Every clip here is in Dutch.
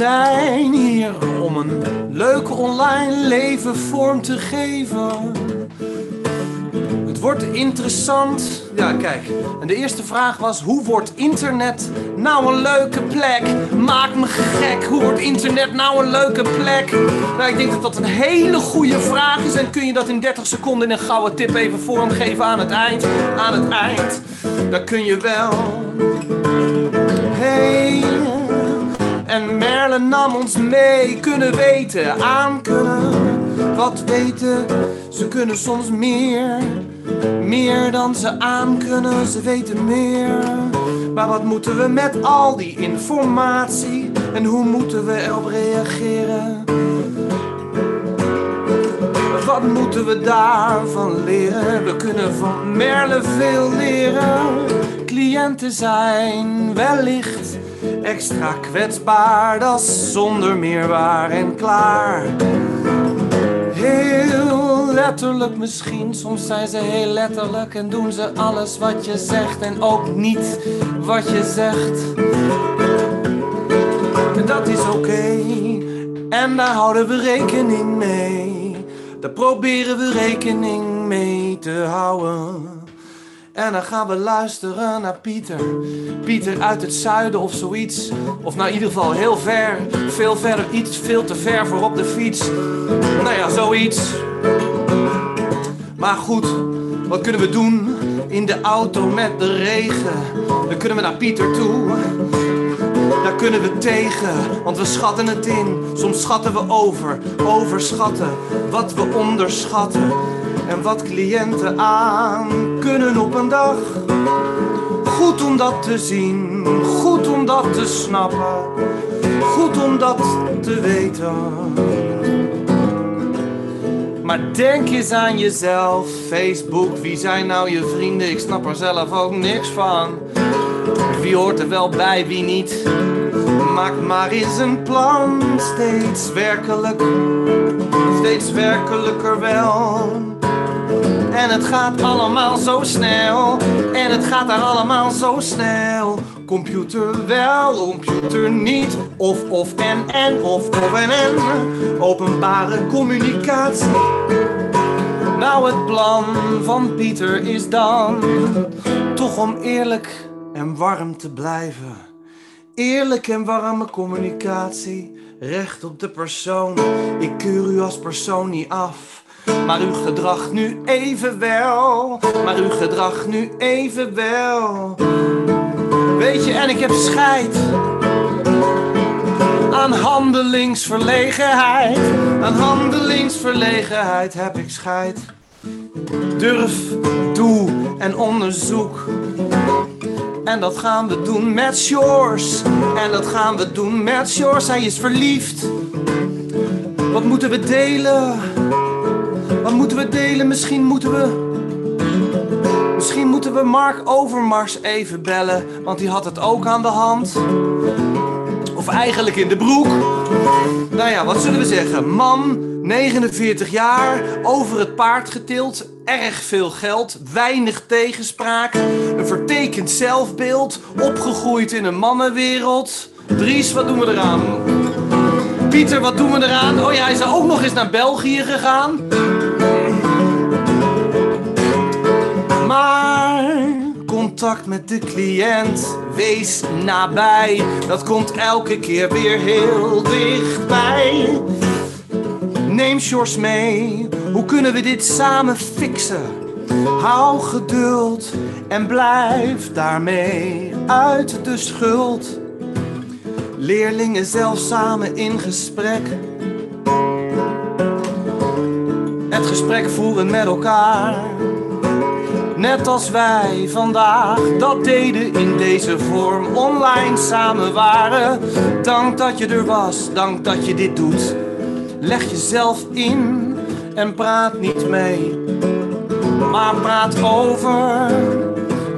zijn hier om een leuk online leven vorm te geven. Het wordt interessant. Ja, kijk. En de eerste vraag was: hoe wordt internet nou een leuke plek? Maak me gek. Hoe wordt internet nou een leuke plek? Nou, ik denk dat dat een hele goede vraag is. En kun je dat in 30 seconden in een gouden tip even vormgeven aan het eind? Aan het eind. Dat kun je wel. Hey. Merle nam ons mee, kunnen weten, aan kunnen. Wat weten, ze kunnen soms meer. Meer dan ze aan kunnen, ze weten meer. Maar wat moeten we met al die informatie? En hoe moeten we erop reageren? Wat moeten we daarvan leren? We kunnen van Merle veel leren. Cliënten zijn wellicht extra kwetsbaar, dat zonder meer waar en klaar. Heel letterlijk misschien, soms zijn ze heel letterlijk en doen ze alles wat je zegt en ook niet wat je zegt. En dat is oké, en daar houden we rekening mee. Daar proberen we rekening mee te houden. En dan gaan we luisteren naar Pieter. Pieter uit het zuiden of zoiets. Of nou in ieder geval heel ver. Veel verder, iets veel te ver voor op de fiets. Nou ja, zoiets. Maar goed, wat kunnen we doen in de auto met de regen? Dan kunnen we naar Pieter toe. Daar kunnen we tegen, want we schatten het in. Soms schatten we over, overschatten wat we onderschatten. En wat cliënten aan kunnen op een dag. Goed om dat te zien, goed om dat te snappen, goed om dat te weten. Maar denk eens aan jezelf, Facebook, wie zijn nou je vrienden? Ik snap er zelf ook niks van. Wie hoort er wel bij, wie niet? Maak maar eens een plan, steeds werkelijk, steeds werkelijker wel. En het gaat allemaal zo snel. En het gaat daar allemaal zo snel. Computer wel, computer niet. Of, of, en, en, of, of, en, en. Openbare communicatie. Nou, het plan van Pieter is dan toch om eerlijk en warm te blijven. Eerlijk en warme communicatie, recht op de persoon. Ik keur u als persoon niet af. Maar uw gedrag nu even wel. Maar uw gedrag nu even wel. Weet je, en ik heb scheid aan handelingsverlegenheid. Aan handelingsverlegenheid heb ik scheid. Durf, doe en onderzoek. En dat gaan we doen met Shores. En dat gaan we doen met Shores. Hij is verliefd. Wat moeten we delen? Wat moeten we delen? Misschien moeten we. Misschien moeten we Mark Overmars even bellen, want die had het ook aan de hand. Of eigenlijk in de broek. Nou ja, wat zullen we zeggen? Man, 49 jaar, over het paard getild, erg veel geld, weinig tegenspraak, een vertekend zelfbeeld, opgegroeid in een mannenwereld. Dries, wat doen we eraan? Pieter, wat doen we eraan? Oh ja, hij is ook nog eens naar België gegaan. Maar contact met de cliënt, wees nabij. Dat komt elke keer weer heel dichtbij. Mee, hoe kunnen we dit samen fixen? Hou geduld en blijf daarmee uit de schuld. Leerlingen zelf samen in gesprek. Het gesprek voeren met elkaar. Net als wij vandaag dat deden in deze vorm online samen waren. Dank dat je er was, dank dat je dit doet. Leg jezelf in en praat niet mee. Maar praat over,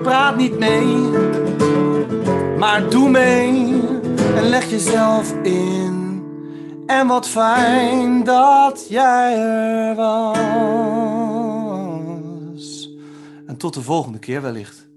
praat niet mee. Maar doe mee en leg jezelf in. En wat fijn dat jij er was. En tot de volgende keer wellicht.